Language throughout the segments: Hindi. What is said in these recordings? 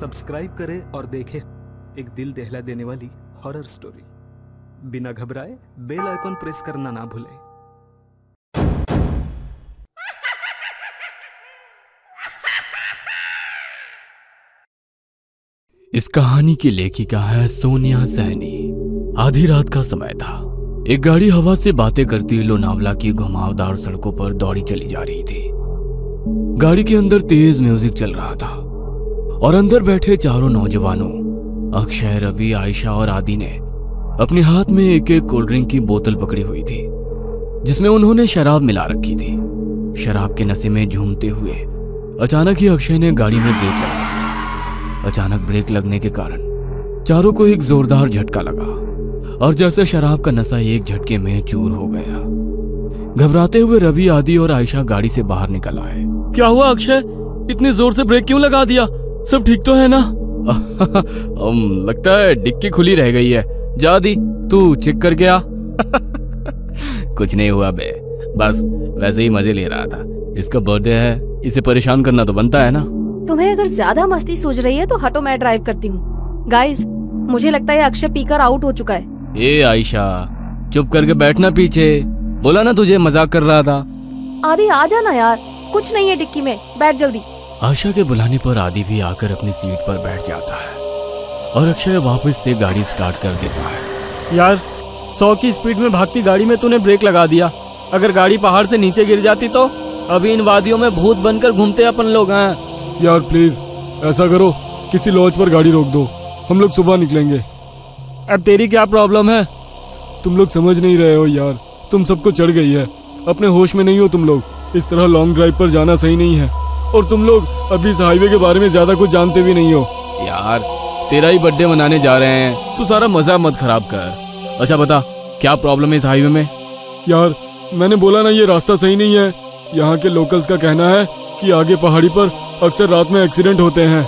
सब्सक्राइब करें और देखें एक दिल दहला देने वाली हॉरर स्टोरी बिना घबराए बेल आइकॉन प्रेस करना ना भूलें। इस कहानी की लेखिका है सोनिया सैनी। आधी रात का समय था। एक गाड़ी हवा से बातें करती हुई लोनावला की घुमावदार सड़कों पर दौड़ी चली जा रही थी। गाड़ी के अंदर तेज म्यूज़िक चल रहा था। और अंदर बैठे चारों नौजवानों, अक्षय, रवि, आयशा और आदि ने अपने हाथ में एक एक कोल्ड ड्रिंक की बोतल पकड़ी हुई थी, जिसमें उन्होंने शराब मिला रखी थी। शराब के नशे में झूमते हुए अचानक ही अक्षय ने गाड़ी में ब्रेक लगा अचानक ब्रेक लगने के कारण चारों को एक जोरदार झटका लगा और जैसे शराब का नशा एक झटके में चूर हो गया। घबराते हुए रवि, आदि और आयशा गाड़ी से बाहर निकल आए। क्या हुआ अक्षय? इतने ज़ोर से ब्रेक क्यों लगा दिया? सब ठीक तो है ना? um, लगता है डिक्की खुली रह गई है। जा दी तू चेक कर गया। कुछ नहीं हुआ बे। बस वैसे ही मज़े ले रहा था। इसका बर्थडे है इसे परेशान करना तो बनता है ना? तुम्हें अगर ज़्यादा मस्ती सूझ रही है तो हटो मैं ड्राइव करती हूँ। गाइस मुझे लगता है अक्षय पीकर आउट हो चुका है। ए आयशा चुप करके बैठना पीछे। बोला ना तुझे मज़ाक कर रहा था। आदि आ जाना यार। कुछ नहीं है डिक्की में। बैठ जल्दी। आशा के बुलाने पर आदि भी आकर अपनी सीट पर बैठ जाता है और अक्षय वापस से गाड़ी स्टार्ट कर देता है। यार सौ की स्पीड में भागती गाड़ी में तूने ब्रेक लगा दिया। अगर गाड़ी पहाड़ से नीचे गिर जाती तो? अभी इन वादियों में भूत बनकर घूमते अपन लोग हैं। यार प्लीज़ ऐसा करो किसी लॉज पर गाड़ी रोक दो। हम लोग सुबह निकलेंगे। अब तेरी क्या प्रॉब्लम है? तुम लोग समझ नहीं रहे हो यार तुम सबको चढ़ गई है। अपने होश में नहीं हो तुम लोग। इस तरह लॉन्ग ड्राइव पर जाना सही नहीं है। और तुम लोग अभी इस हाईवे के बारे में ज़्यादा कुछ जानते भी नहीं हो। यार तेरा ही बर्थडे मनाने जा रहे हैं तू सारा मज़ा मत खराब कर। अच्छा बता क्या प्रॉब्लम है इस हाईवे में? यार मैंने बोला ना ये रास्ता सही नहीं है। यहाँ के लोकल्स का कहना है कि आगे पहाड़ी पर अक्सर रात में एक्सीडेंट होते हैं।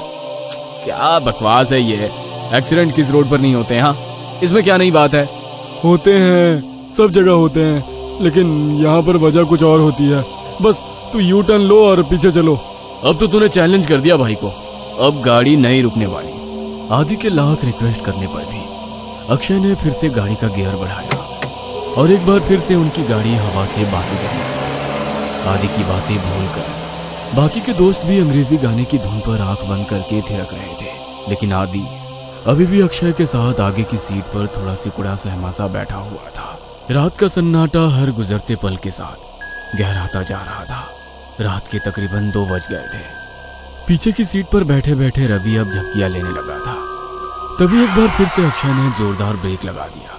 क्या बकवास है ये? एक्सीडेंट किस रोड पर नहीं होते हैं हाँ? इसमें क्या नई बात है? होते हैं सब जगह होते हैं लेकिन यहाँ पर वजह कुछ और होती है। बस तू यू टर्न लो और पीछे चलो। अब तो तूने चैलेंज कर दिया भाई को। अब गाड़ी नहीं रुकने वाली। आदि के लाख रिक्वेस्ट करने पर भी अक्षय ने फिर से गाड़ी का गियर बढ़ाया और एक बार फिर से उनकी गाड़ी हवा से करने लगी आदि की बातें भूलकर बाकी के दोस्त भी अंग्रेज़ी गाने की धुन पर आँख बंद करके थिरक रहे थे। लेकिन आदि अभी भी अक्षय के साथ आगे की सीट पर थोड़ा सिकुड़ा सहमासा बैठा हुआ था। रात का सन्नाटा हर गुजरते पल के साथ गहराता जा रहा था। रात के तकरीबन दो बज गए थे। पीछे की सीट पर बैठे बैठे रवि अब झपकियाँ लेने लगा था। तभी एक बार फिर से अक्षय ने जोरदार ब्रेक लगा दिया।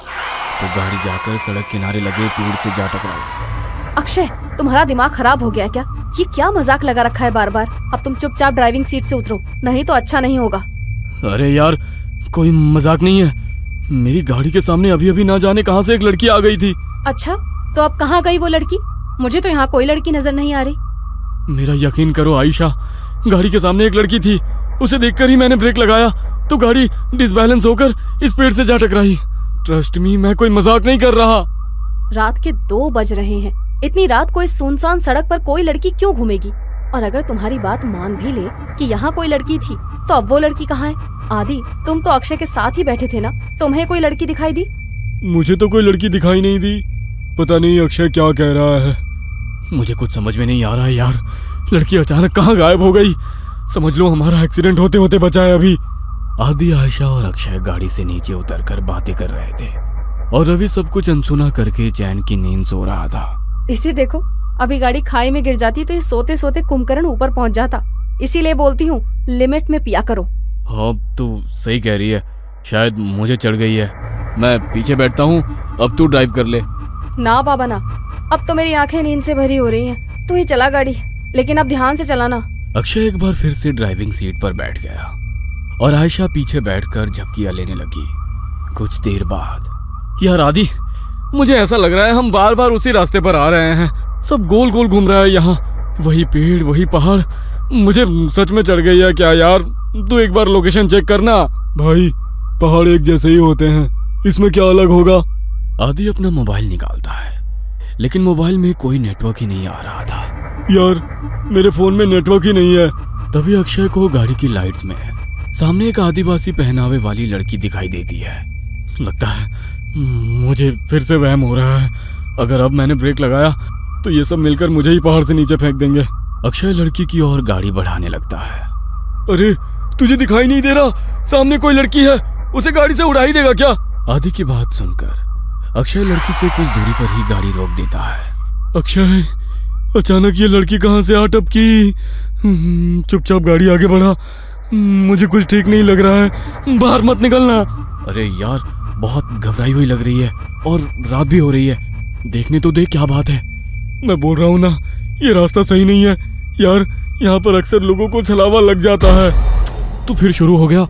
तो गाड़ी जाकर सड़क किनारे लगे पेड़ से जा टकराई। अक्षय तुम्हारा दिमाग खराब हो गया क्या? ये क्या मज़ाक लगा रखा है बार बार अब तुम चुपचाप ड्राइविंग सीट से उतरो नहीं तो अच्छा नहीं होगा। अरे यार कोई मज़ाक नहीं है। मेरी गाड़ी के सामने अभी अभी ना जाने कहाँ से एक लड़की आ गई थी। अच्छा तो अब कहाँ गई वो लड़की? मुझे तो यहाँ कोई लड़की नज़र नहीं आ रही। मेरा यकीन करो आयशा गाड़ी के सामने एक लड़की थी। उसे देखकर ही मैंने ब्रेक लगाया तो गाड़ी डिसबैलेंस होकर इस पेड़ से जा टकराई। ट्रस्ट मी मैं कोई मज़ाक नहीं कर रहा। रात के दो बज रहे हैं। इतनी रात को इस सुनसान सड़क पर कोई लड़की क्यों घूमेगी? और अगर तुम्हारी बात मान भी ले कि यहाँ कोई लड़की थी तो अब वो लड़की कहाँ है? आदि तुम तो अक्षय के साथ ही बैठे थे ना? तुम्हें कोई लड़की दिखाई दी? मुझे तो कोई लड़की दिखाई नहीं दी। पता नहीं अक्षय क्या कह रहा है। मुझे कुछ समझ में नहीं आ रहा है यार। लड़की अचानक कहाँ गायब हो गई? समझ लो हमारा एक्सीडेंट होते होते बचा है अभी। आदि आयशा और अक्षय गाड़ी से नीचे उतरकर बातें कर रहे थे। और रवि सब कुछ अनसुना करके चैन की नींद सो रहा था। इसे देखो अभी गाड़ी खाई में गिर जाती तो ये सोते सोते कुंभकर्ण ऊपर पहुँच जाता। इसीलिए बोलती हूँ लिमिट में पिया करो। हाँ तो सही कह रही है। शायद मुझे चढ़ गई है। मैं पीछे बैठता हूँ अब तू ड्राइव कर ले। ना बाबा ना अब तो मेरी आँखें नींद से भरी हो रही हैं। तू ही चला गाड़ी। लेकिन अब ध्यान से चलाना। अक्षय एक बार फिर से ड्राइविंग सीट पर बैठ गया और आयशा पीछे बैठकर झपकियाँ लेने लगी। कुछ देर बाद यार आदि मुझे ऐसा लग रहा है हम बार बार उसी रास्ते पर आ रहे हैं। सब गोल गोल घूम रहा है यहाँ। वही पेड़ वही पहाड़। मुझे सच में चढ़ गई है क्या यार? तू एक बार लोकेशन चेक करना। भाई पहाड़ एक जैसे ही होते हैं। इसमें क्या अलग होगा? आदि अपना मोबाइल निकालता है। लेकिन मोबाइल में कोई नेटवर्क ही नहीं आ रहा था। यार मेरे फ़ोन में नेटवर्क ही नहीं है। तभी अक्षय को गाड़ी की लाइट्स में सामने एक आदिवासी पहनावे वाली लड़की दिखाई देती है। लगता है मुझे फिर से वहम हो रहा है। अगर अब मैंने ब्रेक लगाया तो ये सब मिलकर मुझे ही पहाड़ से नीचे फेंक देंगे। अक्षय लड़की की ओर गाड़ी बढ़ाने लगता है। अरे तुझे दिखाई नहीं दे रहा? सामने कोई लड़की है उसे गाड़ी से उड़ा ही देगा क्या? आदि की बात सुनकर अक्षय लड़की से कुछ दूरी पर ही गाड़ी रोक देता है। अक्षय अचानक ये लड़की कहाँ से आ टपकी? हम्म, चुपचाप गाड़ी आगे बढ़ा। हम्म, मुझे कुछ ठीक नहीं लग रहा है। बाहर मत निकलना। अरे यार बहुत घबराई हुई लग रही है और रात भी हो रही है। देखने तो देख क्या बात है। मैं बोल रहा हूँ ना ये रास्ता सही नहीं है। यार यहाँ पर अक्सर लोगों को छलावा लग जाता है। तो फिर शुरू हो गया।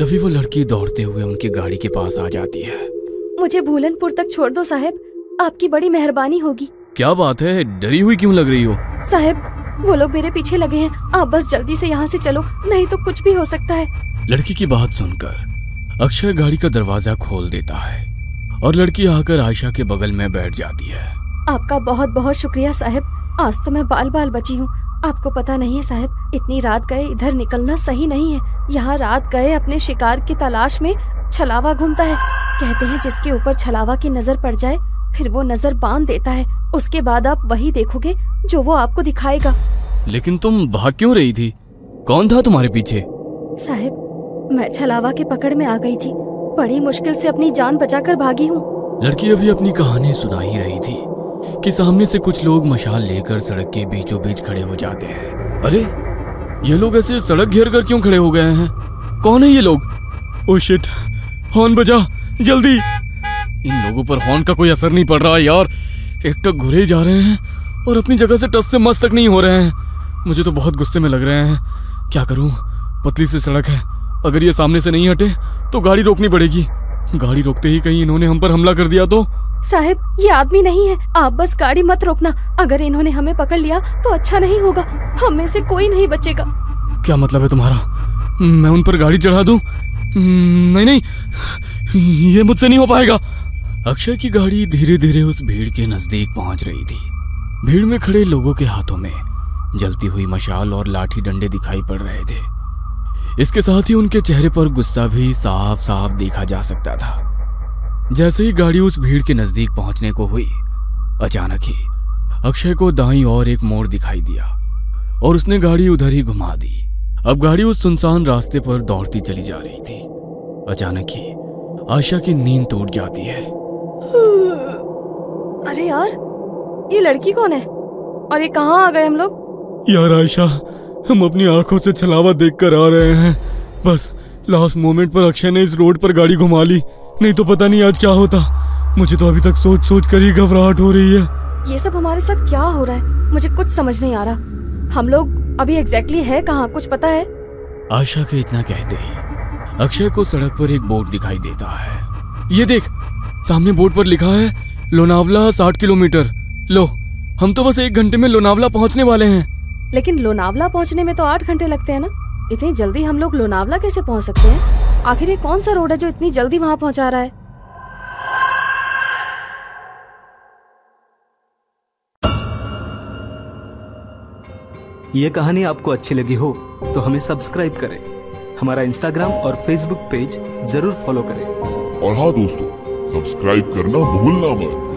तभी वो लड़की दौड़ते हुए उनकी गाड़ी के पास आ जाती है। मुझे भूलनपुर तक छोड़ दो साहब। आपकी बड़ी मेहरबानी होगी। क्या बात है? डरी हुई क्यों लग रही हो? साहब वो लोग मेरे पीछे लगे हैं। आप बस जल्दी से यहाँ से चलो नहीं तो कुछ भी हो सकता है। लड़की की बात सुनकर अक्षय गाड़ी का दरवाज़ा खोल देता है और लड़की आकर आयशा के बगल में बैठ जाती है। आपका बहुत बहुत शुक्रिया साहब। आज तो मैं बाल बाल बची हूँ। आपको पता नहीं है साहब इतनी रात गए इधर निकलना सही नहीं है। यहाँ रात गए अपने शिकार की तलाश में छलावा घूमता है। कहते हैं जिसके ऊपर छलावा की नज़र पड़ जाए फिर वो नज़र बाँध देता है। उसके बाद आप वही देखोगे जो वो आपको दिखाएगा। लेकिन तुम भाग क्यों रही थी? कौन था तुम्हारे पीछे? साहब मैं छलावा के पकड़ में आ गई थी। बड़ी मुश्किल से अपनी जान बचाकर भागी हूँ। लड़की अभी अपनी कहानी सुना ही रही थी। कि सामने से कुछ लोग मशाल लेकर सड़क के बीचों बीच खड़े हो जाते हैं। अरे, ये लोग ऐसे सड़क घेर कर क्यों खड़े हो गए हैं? कौन है ये लोग? ओ शिट हॉर्न बजा, जल्दी। इन लोगों पर हॉर्न का कोई असर नहीं पड़ रहा यार। एक तक घुरे जा रहे हैं और अपनी जगह से टस से मस्त तक नहीं हो रहे हैं। मुझे तो बहुत गुस्से में लग रहे हैं। क्या करूँ? पतली सी सड़क है। अगर ये सामने से नहीं हटे तो गाड़ी रोकनी पड़ेगी। गाड़ी रोकते ही कहीं इन्होंने हम पर हमला कर दिया तो? साहब ये आदमी नहीं है। आप बस गाड़ी मत रोकना। अगर इन्होंने हमें पकड़ लिया तो अच्छा नहीं होगा। हम में से कोई नहीं बचेगा। क्या मतलब है तुम्हारा? मैं उन पर गाड़ी चढ़ा दूँ? नहीं नहीं। ये मुझसे नहीं हो पाएगा। अक्षय की गाड़ी धीरे धीरे उस भीड़ के नज़दीक पहुँच रही थी। भीड़ में खड़े लोगों के हाथों में जलती हुई मशाल और लाठी डंडे दिखाई पड़ रहे थे। इसके साथ ही उनके चेहरे पर गुस्सा भी साफ़ साफ़ देखा जा सकता था। जैसे ही गाड़ी उस भीड़ के नज़दीक पहुँचने को हुई अचानक ही अक्षय को दाई और एक मोड़ दिखाई दिया और उसने गाड़ी उधर ही घुमा दी। अब गाड़ी उस सुनसान रास्ते पर दौड़ती चली जा रही थी। अचानक ही आशा की नींद टूट जाती है। अरे यार ये लड़की कौन है? और ये कहाँ आ गए हम लोग? यार आयशा हम अपनी आँखों से छलावा देखकर आ रहे हैं। बस लास्ट मोमेंट पर अक्षय ने इस रोड पर गाड़ी घुमा ली। नहीं तो पता नहीं आज क्या होता। मुझे तो अभी तक सोच सोच कर ही घबराहट हो रही है। ये सब हमारे साथ क्या हो रहा है? मुझे कुछ समझ नहीं आ रहा। हम लोग अभी एग्जैक्टली है कहाँ? कुछ पता है? आशा के इतना कहते ही अक्षय को सड़क पर एक बोर्ड दिखाई देता है। ये देख सामने बोर्ड पर लिखा है लोनावला साठ किलोमीटर। लो हम तो बस एक घंटे में लोनावला पहुँचने वाले हैं। लेकिन लोनावला पहुँचने में तो आठ घंटे लगते हैं ना? इतनी जल्दी हम लोग लोनावला कैसे पहुँच सकते हैं? आखिर ये कौन सा रोड है जो इतनी जल्दी वहाँ पहुँचा रहा है? ये कहानी आपको अच्छी लगी हो तो हमें सब्सक्राइब करें। हमारा इंस्टाग्राम और फेसबुक पेज ज़रूर फॉलो करें। और हाँ दोस्तों सब्सक्राइब करना भूलना मत।